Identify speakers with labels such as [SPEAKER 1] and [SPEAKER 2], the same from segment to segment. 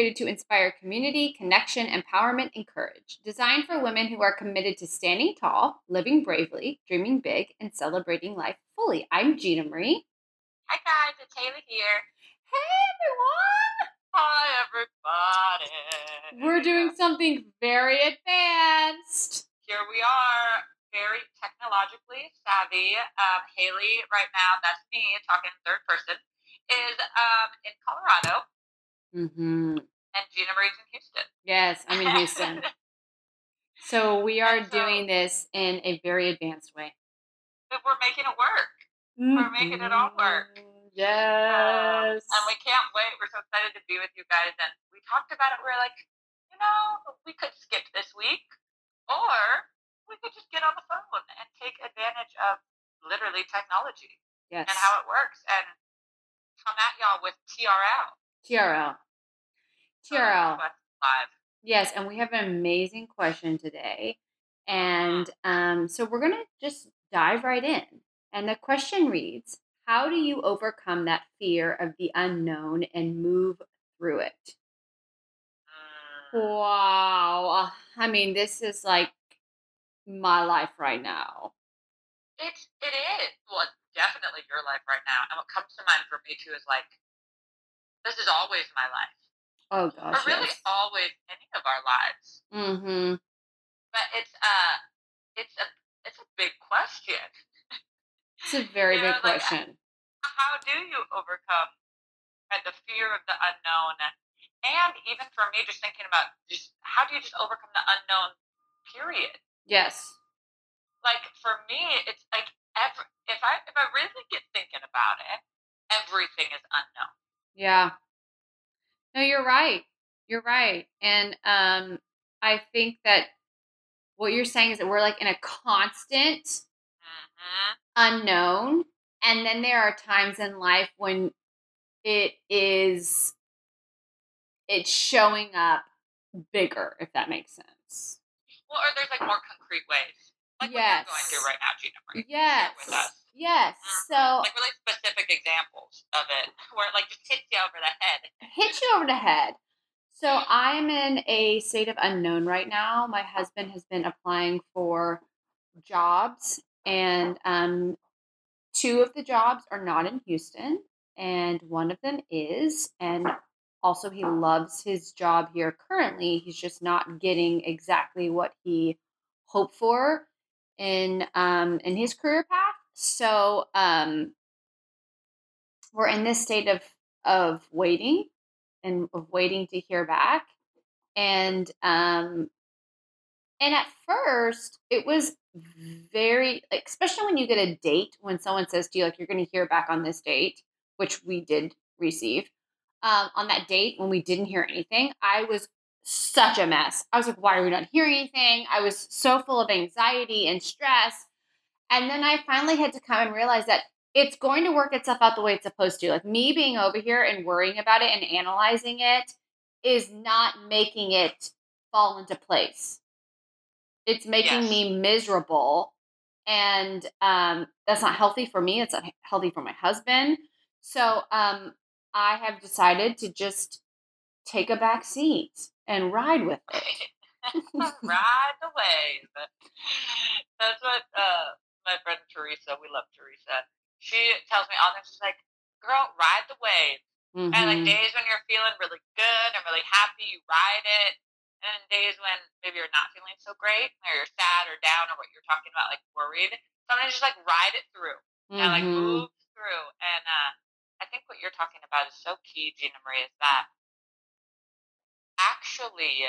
[SPEAKER 1] created to inspire community, connection, empowerment, and courage. Designed for women who are committed to standing tall, living bravely, dreaming big, and celebrating life fully. I'm Gina Marie.
[SPEAKER 2] Hi, guys, it's Haley here.
[SPEAKER 1] Hey, everyone!
[SPEAKER 2] Hi, everybody.
[SPEAKER 1] We're doing something very advanced.
[SPEAKER 2] Here we are, very technologically savvy. Um, Haley, right now, that's me talking in third person, is um, in Colorado,
[SPEAKER 1] Mm-hmm.
[SPEAKER 2] and Gina Marie's in Houston.
[SPEAKER 1] Yes, I'm in Houston. so we are
[SPEAKER 2] so-
[SPEAKER 1] doing this in a very advanced way.
[SPEAKER 2] but we're making it work. We're making it all work.
[SPEAKER 1] Mhm.
[SPEAKER 2] Um,
[SPEAKER 1] Yes.
[SPEAKER 2] and we can't wait. We're so excited to be with you guys. And we talked about it. We are like, you know, we could skip this week, or we could just get on the phone and take advantage of literally technology
[SPEAKER 1] yes.
[SPEAKER 2] and how it works and come at y'all with TRL.
[SPEAKER 1] TRL. TRL.
[SPEAKER 2] Quest Live.
[SPEAKER 1] Yes, and we have an amazing question today. And um, so we're going to just dive right in. And the question reads How do you overcome that fear of the unknown and move through it?
[SPEAKER 2] Mm,
[SPEAKER 1] Wow. I mean, this is like my life right now.
[SPEAKER 2] It's it is well, it's definitely your life right now. And what comes to mind for me too is like, this is always my life,
[SPEAKER 1] Oh, gosh.
[SPEAKER 2] or really
[SPEAKER 1] yes.
[SPEAKER 2] always any of our lives.
[SPEAKER 1] Mm-hmm.
[SPEAKER 2] but it's uh it's a it's a big question.
[SPEAKER 1] It's a very
[SPEAKER 2] You know,
[SPEAKER 1] big
[SPEAKER 2] like,
[SPEAKER 1] question.
[SPEAKER 2] How do you overcome uh, the fear of the unknown? And even for me, just thinking about just how do you just overcome the unknown? Period.
[SPEAKER 1] Yes.
[SPEAKER 2] Like for me, it's like every, if I if I really get thinking about it, everything is unknown.
[SPEAKER 1] Yeah. No, you're right. You're right. And um I think that what you're saying is that we're like in a constant
[SPEAKER 2] hmm
[SPEAKER 1] unknown and then there are times in life when it is it's showing up bigger if that makes sense.
[SPEAKER 2] Well, or there's like more concrete ways, like what you're going through right now, Gina Marie.
[SPEAKER 1] Yes.
[SPEAKER 2] with us.
[SPEAKER 1] Yes.
[SPEAKER 2] Mhm.
[SPEAKER 1] So
[SPEAKER 2] like really specific examples of it, where it like just hits you over the head.
[SPEAKER 1] hit you over the head. So I am in a state of unknown right now. My husband has been applying for jobs, and um, two of the jobs are not in Houston, and one of them is. And also, he loves his job here currently. He's just not getting exactly what he hoped for in um, in his career path. So um, we're in this state of of waiting and of waiting to hear back and um and at first it was very like, especially when you get a date when someone says to you like you're going to hear back on this date which we did receive um, on that date when we didn't hear anything i was such a mess. I was like why are we not hearing anything? I was so full of anxiety and stress and then i finally had to come and realize that it's going to work itself out the way it's supposed to. Like me being over here and worrying about it and analyzing it is not making it fall into place. It's making
[SPEAKER 2] Yes.
[SPEAKER 1] me miserable. And um, that's not healthy for me. It's not healthy for my husband. So um, I have decided to just take a back seat and ride with it.
[SPEAKER 2] Ride the wave. That's what uh, my friend Teresa, we love Teresa. She tells me all the time. She's like, "Girl, ride the wave." And like
[SPEAKER 1] Mhm.
[SPEAKER 2] days when you're feeling really good and really happy, you ride it. And days when maybe you're not feeling so great, or you're sad or down, or what you're talking about, like worried. Sometimes just like ride it through and like
[SPEAKER 1] Mhm.
[SPEAKER 2] move through. And uh, I think what you're talking about is so key, Gina Marie, is that actually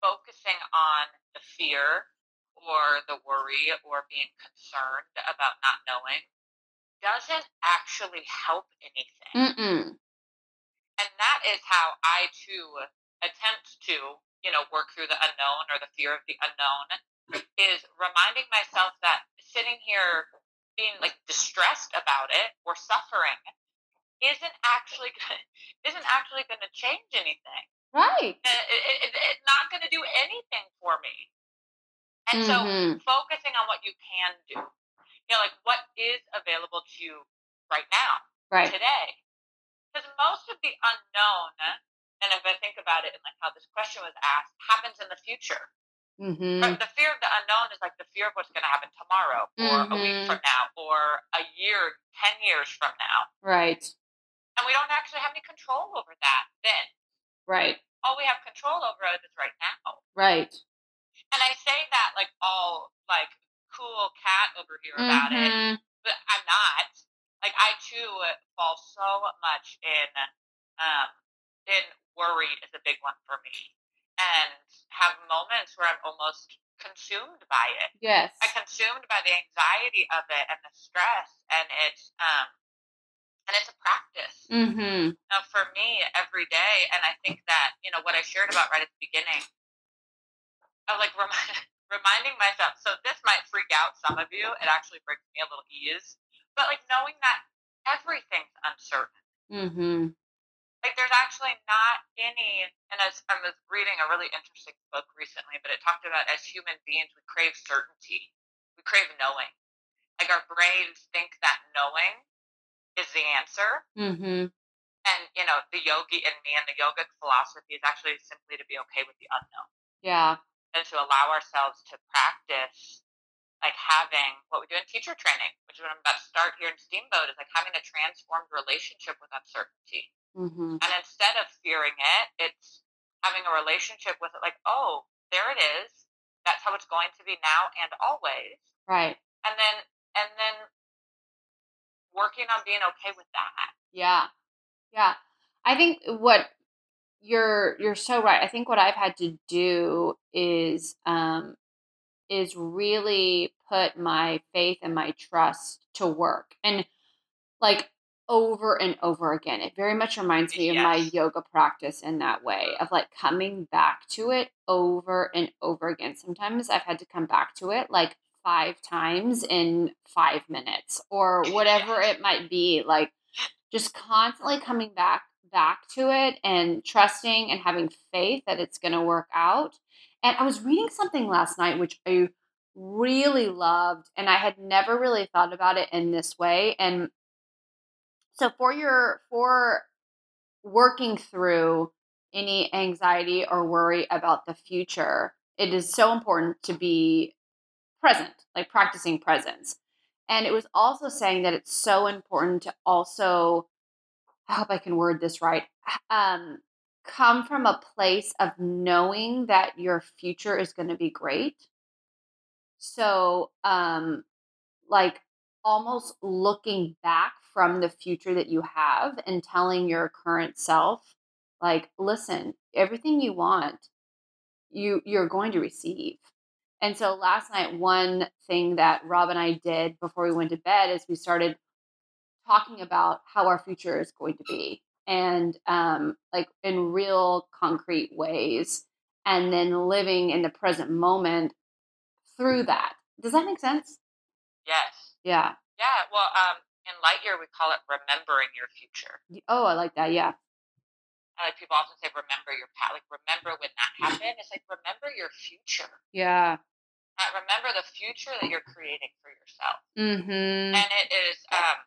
[SPEAKER 2] focusing on the fear or the worry or being concerned about not knowing doesn't actually help anything.
[SPEAKER 1] Mm-mm.
[SPEAKER 2] And that is how I too attempt to, you know, work through the unknown or the fear of the unknown is reminding myself that sitting here being like distressed about it or suffering isn't actually gonna, isn't actually going to change anything.
[SPEAKER 1] Right.
[SPEAKER 2] Uh, It, it, it- it's not going to do anything for me. And so
[SPEAKER 1] Mhm.
[SPEAKER 2] focusing on what you can do, you know, like what is available to you right now,
[SPEAKER 1] Right.
[SPEAKER 2] today. because most of the unknown, and if I think about it and like how this question was asked, happens in the future.
[SPEAKER 1] Mm-hmm.
[SPEAKER 2] The fear of the unknown is like the fear of what's going to happen tomorrow, or a week
[SPEAKER 1] Mhm.
[SPEAKER 2] from now, or a year, ten years from now,
[SPEAKER 1] Right.
[SPEAKER 2] and we don't actually have any control over that. Then
[SPEAKER 1] Right.
[SPEAKER 2] all we have control over is right now.
[SPEAKER 1] Right.
[SPEAKER 2] And I say that like all like cool cat over here about it,
[SPEAKER 1] Mhm.
[SPEAKER 2] but I'm not. Like I too fall so much in um in worry is a big one for me. And have moments where I'm almost consumed by it.
[SPEAKER 1] Yes.
[SPEAKER 2] I'm consumed by the anxiety of it and the stress and it's um and it's a practice
[SPEAKER 1] Mm-hmm.
[SPEAKER 2] uh, for me every day. And I think that, you know, what I shared about right at the beginning of like remind, reminding myself. So this might freak out some of you. It actually brings me a little ease. But like knowing that everything's uncertain.
[SPEAKER 1] Mm-hmm.
[SPEAKER 2] Like there's actually not any, and as I was reading a really interesting book recently, but it talked about as human beings, we crave certainty. We crave knowing. Like our brains think that knowing is the answer.
[SPEAKER 1] Mm-hmm.
[SPEAKER 2] And, you know, the yogi in me and the yogic philosophy is actually simply to be okay with the unknown
[SPEAKER 1] Yeah.
[SPEAKER 2] And to allow ourselves to practice like having what we do in teacher training, which is what I'm about to start here in Steamboat, is like having a transformed relationship with uncertainty.
[SPEAKER 1] Mm-hmm.
[SPEAKER 2] And instead of fearing it, it's having a relationship with it like, oh, there it is. That's how it's going to be now and always.
[SPEAKER 1] Right.
[SPEAKER 2] And then and then working on being okay with that.
[SPEAKER 1] Yeah. Yeah. I think what you're you're so right. I think what I've had to do is um is really put my faith and my trust to work. And like over and over again. It very much reminds me of my yoga practice in that way of like coming back to it over and over again. Sometimes I've had to come back to it like five times in five minutes or whatever
[SPEAKER 2] Yes.
[SPEAKER 1] it might be. Like just constantly coming back back to it and trusting and having faith that it's going to work out. And I was reading something last night which I really loved and I had never really thought about it in this way and so for your for working through any anxiety or worry about the future, it is so important to be present, like practicing presence. And it was also saying that it's so important to also I hope I can word this right. Um come from a place of knowing that your future is going to be great. So, um like almost looking back from the future that you have and telling your current self like listen everything you want you you're going to receive and so last night one thing that rob and i did before we went to bed is we started talking about how our future is going to be and um like in real concrete ways and then living in the present moment through that does that make sense
[SPEAKER 2] Yes.
[SPEAKER 1] yeah
[SPEAKER 2] Yeah. Well, um, in light year we call it remembering your future.
[SPEAKER 1] Oh, I like that. Yeah.
[SPEAKER 2] And like people often say, remember your past. Like remember when that happened. It's like remember your future.
[SPEAKER 1] Yeah.
[SPEAKER 2] Uh, remember the future that you're creating for yourself.
[SPEAKER 1] Mm-hmm.
[SPEAKER 2] And it is, um,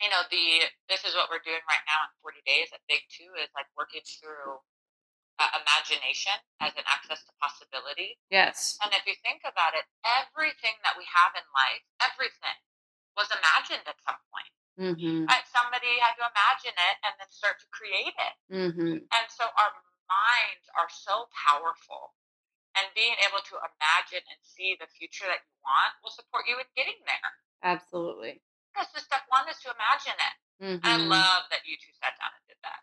[SPEAKER 2] you know, the this is what we're doing right now in 40 days at Big Two is like working through uh, imagination as an access to possibility.
[SPEAKER 1] Yes.
[SPEAKER 2] And if you think about it, everything that we have in life, everything was imagined at some point.
[SPEAKER 1] Mm-hmm.
[SPEAKER 2] Right? Somebody had to imagine it and then start to create it.
[SPEAKER 1] Mm-hmm.
[SPEAKER 2] And so our minds are so powerful. And being able to imagine and see the future that you want will support you in getting there.
[SPEAKER 1] Absolutely.
[SPEAKER 2] Because the step one is to imagine it. I
[SPEAKER 1] Mm-hmm.
[SPEAKER 2] love that you two sat down and did that.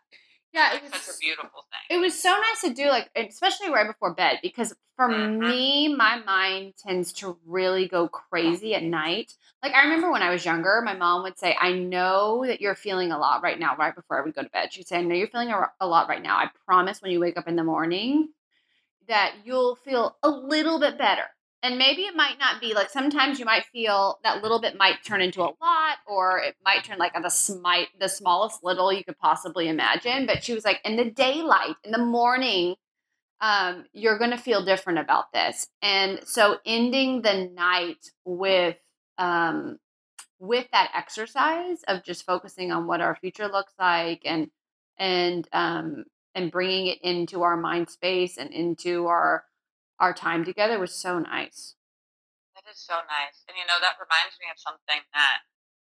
[SPEAKER 1] Yeah, it
[SPEAKER 2] It's such a beautiful thing.
[SPEAKER 1] It was so nice to do, like especially right before bed, because for
[SPEAKER 2] Mhm.
[SPEAKER 1] me, my mind tends to really go crazy at night. Like I remember when I was younger, my mom would say, "I know that you're feeling a lot right now." Right before I would go to bed, she'd say, "I know you're feeling a, a lot right now. I promise when you wake up in the morning, that you'll feel a little bit better." And maybe it might not be like sometimes you might feel that little bit might turn into a lot, or it might turn like on the smite the smallest little you could possibly imagine. But she was like, in the daylight, in the morning, um, you're gonna feel different about this. And so ending the night with um with that exercise of just focusing on what our future looks like and and um and bringing it into our mind space and into our our time together was so nice.
[SPEAKER 2] That is so nice. And you know, that reminds me of something that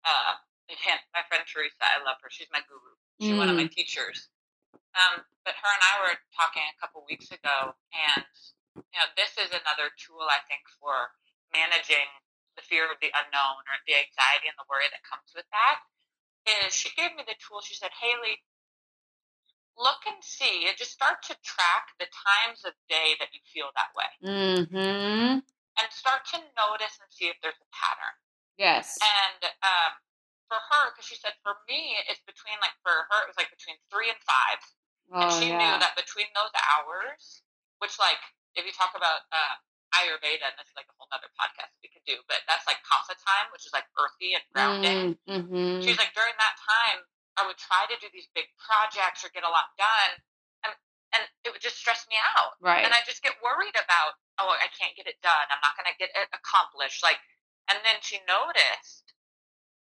[SPEAKER 2] uh again, my friend Teresa, I love her. She's my guru. She's one of my
[SPEAKER 1] Mm.
[SPEAKER 2] teachers. Um, but her and I were talking a couple weeks ago and you know, this is another tool I think for managing the fear of the unknown or the anxiety and the worry that comes with that. Is she gave me the tool, she said, Haley, look and see, and just start to track the times of day that you feel that way.
[SPEAKER 1] Mhm.
[SPEAKER 2] And start to notice and see if there's a pattern.
[SPEAKER 1] Yes.
[SPEAKER 2] And um, for her, because she said for me, it's between like for her, it was like between three and five, and
[SPEAKER 1] Oh
[SPEAKER 2] she knew that between those hours, which like if you talk about uh, Ayurveda, and this is like a whole nother podcast we could do, but that's like Kapha time, which is like earthy and grounding.
[SPEAKER 1] Mm, mhm.
[SPEAKER 2] She's like during that time, I would try to do these big projects or get a lot done, and and it would just stress me out,
[SPEAKER 1] Right.
[SPEAKER 2] and I just get worried about oh I can't get it done, I'm not gonna get it accomplished, like, and then she noticed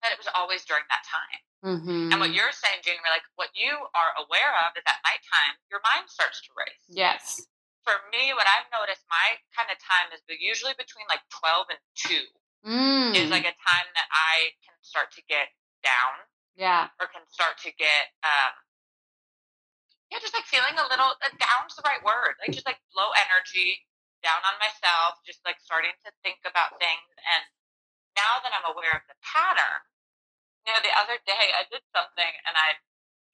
[SPEAKER 2] that it was always during that time.
[SPEAKER 1] Mhm.
[SPEAKER 2] And what you're saying, Jamie, like what you are aware of is at nighttime, your mind starts to race.
[SPEAKER 1] Yes.
[SPEAKER 2] For me, what I've noticed, my kind of time is usually between like 12 and 2
[SPEAKER 1] Mm.
[SPEAKER 2] is like a time that I can start to get down
[SPEAKER 1] yeah.
[SPEAKER 2] or can start to get, um, yeah, just like feeling a little, uh, down's the right word, like just like low energy, down on myself, just like starting to think about things. And now that I'm aware of the pattern, you know, the other day I did something and I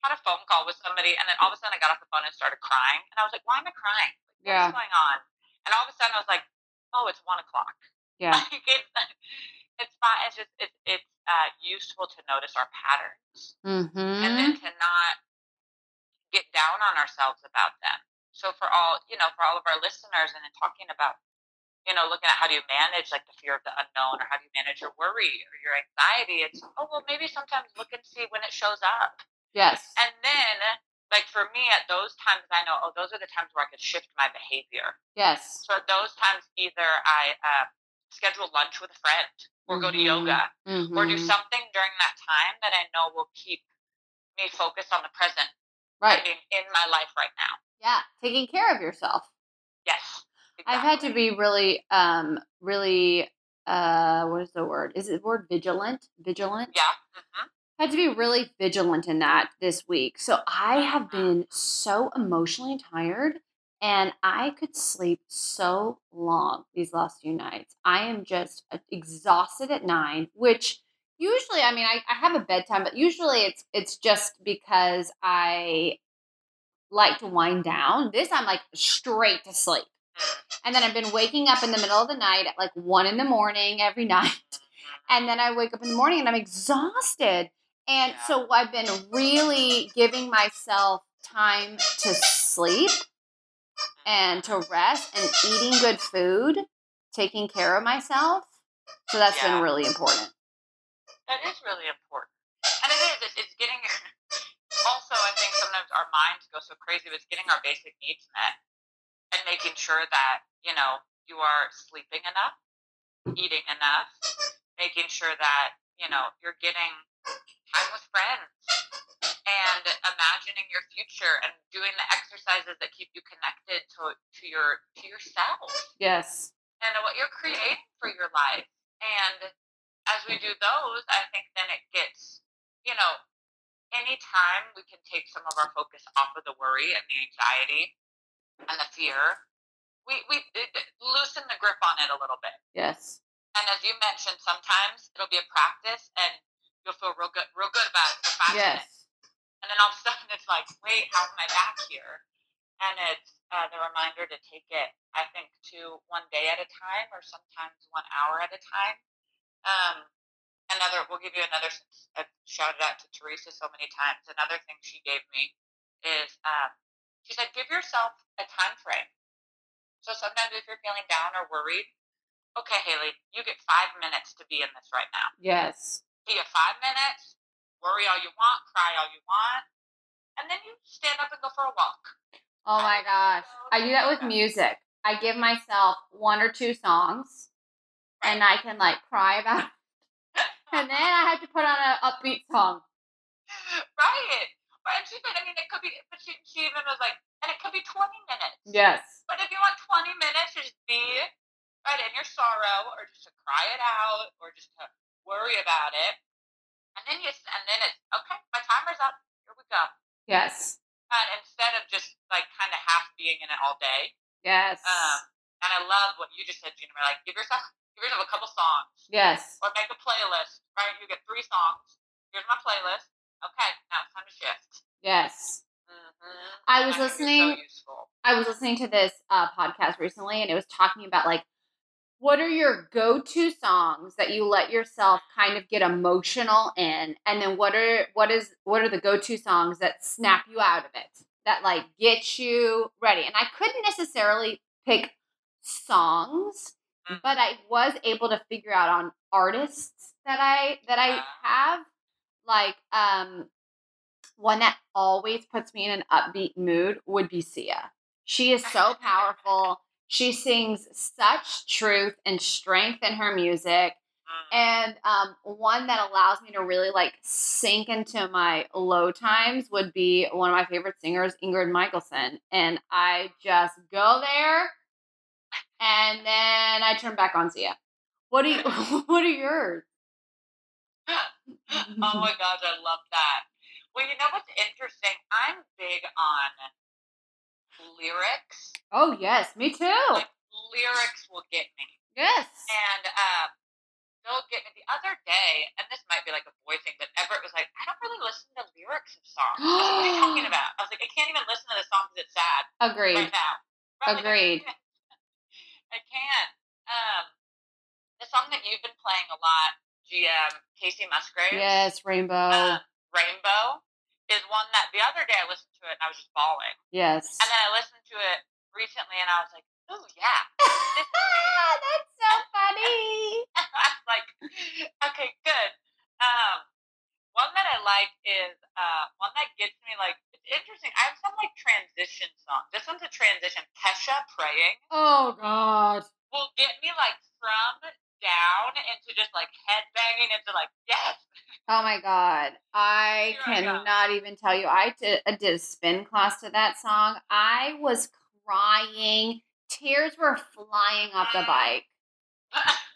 [SPEAKER 2] had a phone call with somebody, and then all of a sudden I got off the phone and started crying, and I was like, "Why am I crying? Like,
[SPEAKER 1] Yeah.
[SPEAKER 2] What's going on?" And all of a sudden I was like, "Oh, it's one o'clock."
[SPEAKER 1] Yeah.
[SPEAKER 2] Like it's fine. It's just it's it's uh, useful to notice our patterns and
[SPEAKER 1] Mhm.
[SPEAKER 2] then to not get down on ourselves about them. So for all you know, for all of our listeners, and in talking about you know, looking at how do you manage like the fear of the unknown, or how do you manage your worry or your anxiety, it's oh well, maybe sometimes look and see when it shows up.
[SPEAKER 1] Yes.
[SPEAKER 2] And then, like for me, at those times, I know, oh, those are the times where I could shift my behavior.
[SPEAKER 1] Yes.
[SPEAKER 2] So at those times, either I uh, schedule lunch with a friend, or go to
[SPEAKER 1] Mhm.
[SPEAKER 2] yoga, or do
[SPEAKER 1] Mhm.
[SPEAKER 2] something during that time that I know will keep me focused on the present
[SPEAKER 1] Right.
[SPEAKER 2] being in my life right now.
[SPEAKER 1] Yeah. Taking care of yourself.
[SPEAKER 2] Yes.
[SPEAKER 1] I've had to be really, um, really, uh, what is the word? Is it the word vigilant? Vigilant?
[SPEAKER 2] Yeah. hmm
[SPEAKER 1] had to be really vigilant in that this week. So I have been so emotionally tired and I could sleep so long these last few nights. I am just uh, exhausted at nine, which usually, I mean, I, I have a bedtime, but usually it's it's just because I like to wind down. This I'm like straight to sleep. And then I've been waking up in the middle of the night at like one in the morning every night. And then I wake up in the morning and I'm exhausted. And so I've been really giving myself time to sleep and to rest and eating good food, taking care of myself. So that's
[SPEAKER 2] Yeah.
[SPEAKER 1] been really important.
[SPEAKER 2] That is really important. And it is. It's, it's getting. Also, I think sometimes our minds go so crazy with getting our basic needs met and making sure that you know you are sleeping enough, eating enough, making sure that you know you're getting time with friends and imagining your future and doing the exercises that keep you connected to to your to yourself
[SPEAKER 1] Yes.
[SPEAKER 2] and what you're creating for your life. And as we do those, I think then it gets, you know, anytime we can take some of our focus off of the worry and the anxiety and the fear, we, we it, loosen the grip on it a little bit.
[SPEAKER 1] Yes.
[SPEAKER 2] And as you mentioned, sometimes it'll be a practice and you'll feel real good, real good about it for five minutes. And then all of a sudden it's like, wait, how am I back here? And it's uh, the reminder to take it, I think, to one day at a time or sometimes one hour at a time. Um, another, we'll give you another, I've shouted out to Teresa so many times, another thing she gave me is um, she said, give yourself a time frame. So sometimes if you're feeling down or worried, okay, Haley, you get five minutes to be in this right now.
[SPEAKER 1] Yes.
[SPEAKER 2] You get five minutes, worry all you want, cry all you want, and then you stand up and go for a walk.
[SPEAKER 1] Oh my gosh. I do that with music. I give myself one or two songs and I can like cry about it. and then I have to put on an upbeat song.
[SPEAKER 2] right. But and she said, I mean, it could be, but she, she even was like, and it could be 20 minutes.
[SPEAKER 1] Yes.
[SPEAKER 2] But if you want 20 minutes to just be right in your sorrow, or just to cry it out, or just to worry about it, and then you, and then it's okay. My timer's up. Here we go.
[SPEAKER 1] Yes.
[SPEAKER 2] And instead of just like kind of half being in it all day.
[SPEAKER 1] Yes.
[SPEAKER 2] Um, and I love what you just said, Gina. Like, give yourself, give yourself a couple songs,
[SPEAKER 1] yes.
[SPEAKER 2] or make a playlist. Right? You get three songs. Here's my playlist. Okay, now it's time to shift.
[SPEAKER 1] Yes.
[SPEAKER 2] Mm-hmm.
[SPEAKER 1] I was listening-
[SPEAKER 2] So useful.
[SPEAKER 1] I was listening to this uh, podcast recently, and it was talking about like what are your go-to songs that you let yourself kind of get emotional in, and then what are what is what are the go-to songs that snap you out of it, that like get you ready. And I couldn't necessarily pick songs,
[SPEAKER 2] Mhm.
[SPEAKER 1] but I was able to figure out on artists that I that I
[SPEAKER 2] Ah.
[SPEAKER 1] have like um one that always puts me in an upbeat mood would be Sia. She is so powerful. She sings such truth and strength in her music.
[SPEAKER 2] Mm.
[SPEAKER 1] And um, one that allows me to really like sink into my low times would be one of my favorite singers, Ingrid Michaelson. And I just go there and then I turn back on Sia. What do you what are yours?
[SPEAKER 2] oh my gosh, I love that. Well, you know what's interesting? I'm big on lyrics.
[SPEAKER 1] Oh yes, me too.
[SPEAKER 2] Like lyrics will get me,
[SPEAKER 1] Yes.
[SPEAKER 2] and um, they'll get me. The other day, and this might be like a boy thing, but Everett was like, "I don't really listen to lyrics of songs." I was like, what are you talking about? I was like, I can't even listen to the song because it's sad
[SPEAKER 1] Agreed.
[SPEAKER 2] right now. I
[SPEAKER 1] Agreed.
[SPEAKER 2] I can't. Um, the song that you've been playing a lot, GM Kacey Musgraves.
[SPEAKER 1] Yes, Rainbow.
[SPEAKER 2] uh, Rainbow is one that the other day I listened to it and I was just bawling.
[SPEAKER 1] yes.
[SPEAKER 2] And then I listened to it recently and I was like, oh yeah, this is me.
[SPEAKER 1] That's so funny.
[SPEAKER 2] I was like, okay, good. Um, one that I like is uh, one that gets me like it's interesting. I have some like transition songs. This one's a transition. Kesha praying
[SPEAKER 1] Oh God.
[SPEAKER 2] will get me like from down into just like head banging into like yes.
[SPEAKER 1] Oh my God. I
[SPEAKER 2] Here I go.
[SPEAKER 1] cannot even tell you. I did, I did a spin class to that song. I was crying. Tears were flying off the bike.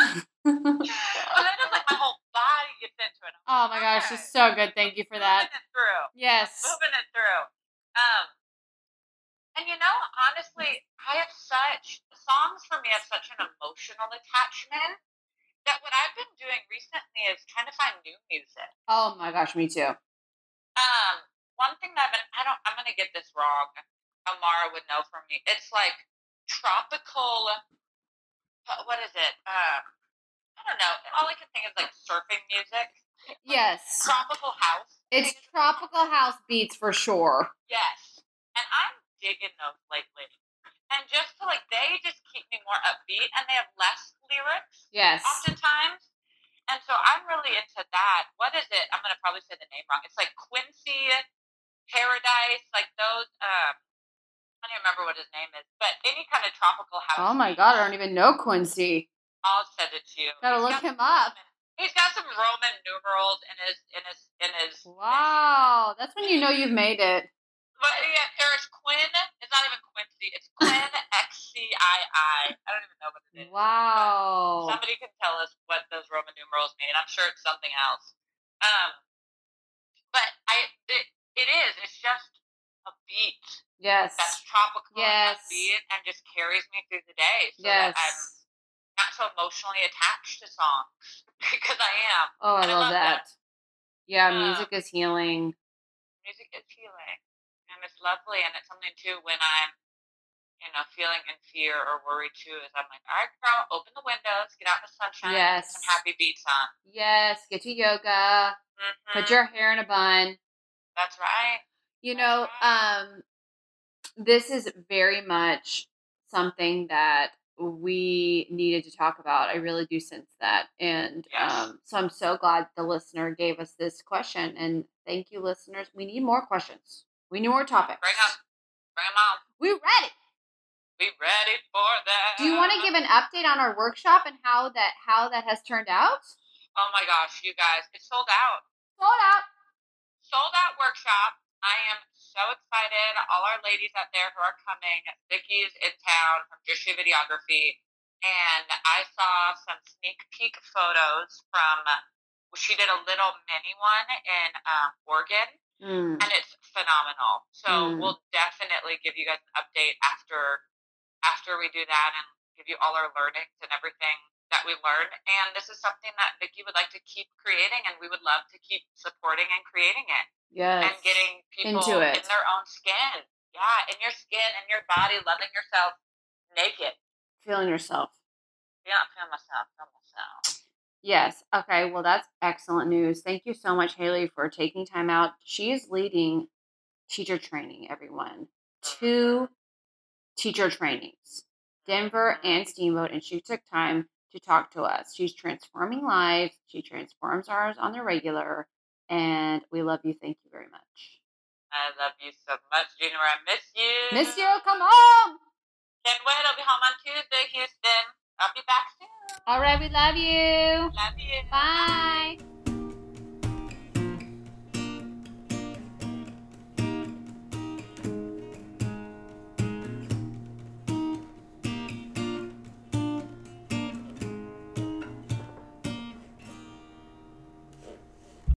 [SPEAKER 2] but then just like my whole body gets into it.
[SPEAKER 1] oh my gosh, she's so good. Thank you for that.
[SPEAKER 2] Moving it through.
[SPEAKER 1] Yes.
[SPEAKER 2] moving it through. Um, and you know, honestly, I have such songs for me have such an emotional attachment that what I've been doing recently is trying to find new music.
[SPEAKER 1] Oh my gosh, me too.
[SPEAKER 2] Um, one thing that I've been I don't I'm gonna get this wrong. Amara would know from me. It's like tropical. uh, What is it? Um, I don't know. All I can think is like surfing music.
[SPEAKER 1] Yes.
[SPEAKER 2] Tropical house.
[SPEAKER 1] It's tropical house beats for sure.
[SPEAKER 2] Yes. And I'm digging those lately. And just to like, they just keep me more upbeat and they have less lyrics
[SPEAKER 1] Yes.
[SPEAKER 2] oftentimes. And so I'm really into that. What is it? I'm going to probably say the name wrong. It's like Quincy Paradise, like those. Um, I don't even remember what his name is, but any kind of tropical house.
[SPEAKER 1] Oh my. God, I don't even know Quincy.
[SPEAKER 2] I'll send it to you.
[SPEAKER 1] Gotta
[SPEAKER 2] He's
[SPEAKER 1] look
[SPEAKER 2] got
[SPEAKER 1] him up.
[SPEAKER 2] Roman- He's got some Roman numerals in his in his in his.
[SPEAKER 1] Wow, that's when you know you've made it.
[SPEAKER 2] But yeah, there's Quinn. It's not even It's Quinn X C I don't even know what it is.
[SPEAKER 1] Wow.
[SPEAKER 2] Somebody can tell us what those Roman numerals mean. I'm sure it's something else. Um, but I it, it is. It's just a beat
[SPEAKER 1] Yes.
[SPEAKER 2] that's tropical
[SPEAKER 1] Yes.
[SPEAKER 2] upbeat and just carries me through the day. So that I'm
[SPEAKER 1] Yes.
[SPEAKER 2] not so emotionally attached to songs because I am.
[SPEAKER 1] Oh, I
[SPEAKER 2] I
[SPEAKER 1] love
[SPEAKER 2] love that.
[SPEAKER 1] that. Yeah,
[SPEAKER 2] Uh,
[SPEAKER 1] music is healing.
[SPEAKER 2] Music is healing, and it's lovely, and it's something too when I'm. You know, feeling in fear or worry too is I'm like, all right, girl, open the windows, get out in the sunshine, yes. some happy beats on.
[SPEAKER 1] Yes, get to yoga.
[SPEAKER 2] Mhm.
[SPEAKER 1] Put your hair in a bun.
[SPEAKER 2] That's right.
[SPEAKER 1] You
[SPEAKER 2] That's
[SPEAKER 1] know,
[SPEAKER 2] right.
[SPEAKER 1] um, this is very much something that we needed to talk about. I really do sense that. And
[SPEAKER 2] Yes.
[SPEAKER 1] um, so I'm so glad the listener gave us this question. And thank you, listeners. We need more questions. We need more topics.
[SPEAKER 2] Bring 'em. Bring 'em on.
[SPEAKER 1] We're ready.
[SPEAKER 2] Be ready for that.
[SPEAKER 1] Do you want to give an update on our workshop and how that how that has turned out?
[SPEAKER 2] Oh my gosh, you guys, it's sold out.
[SPEAKER 1] Sold out.
[SPEAKER 2] Sold out workshop. I am so excited. All our ladies out there who are coming. Vicky's in town from Drishy Videography. And I saw some sneak peek photos from, she did a little mini one in um, Oregon.
[SPEAKER 1] Mm.
[SPEAKER 2] and it's phenomenal. So
[SPEAKER 1] Mm.
[SPEAKER 2] we'll definitely give you guys an update after after we do that and give you all our learnings and everything that we learn. And this is something that Vicky would like to keep creating, and we would love to keep supporting and creating it
[SPEAKER 1] Yes.
[SPEAKER 2] and getting people
[SPEAKER 1] Into it.
[SPEAKER 2] in their own skin. Yeah, in your skin, in your body, loving yourself naked.
[SPEAKER 1] Feeling yourself.
[SPEAKER 2] Yeah, feel myself, feel myself.
[SPEAKER 1] Yes. Okay. Well, that's excellent news. Thank you so much, Haley, for taking time out. She is leading teacher training, everyone. Two mm-hmm. Teacher trainings, Denver and Steamboat, and she took time to talk to us. She's transforming lives. She transforms ours on the regular, and we love you. Thank you very much.
[SPEAKER 2] I love you so much, Junior. I miss you.
[SPEAKER 1] Miss you. Come home.
[SPEAKER 2] Can't wait. I'll be home on Tuesday, Houston. I'll be back soon.
[SPEAKER 1] All right. We love you.
[SPEAKER 2] Love you.
[SPEAKER 1] Bye.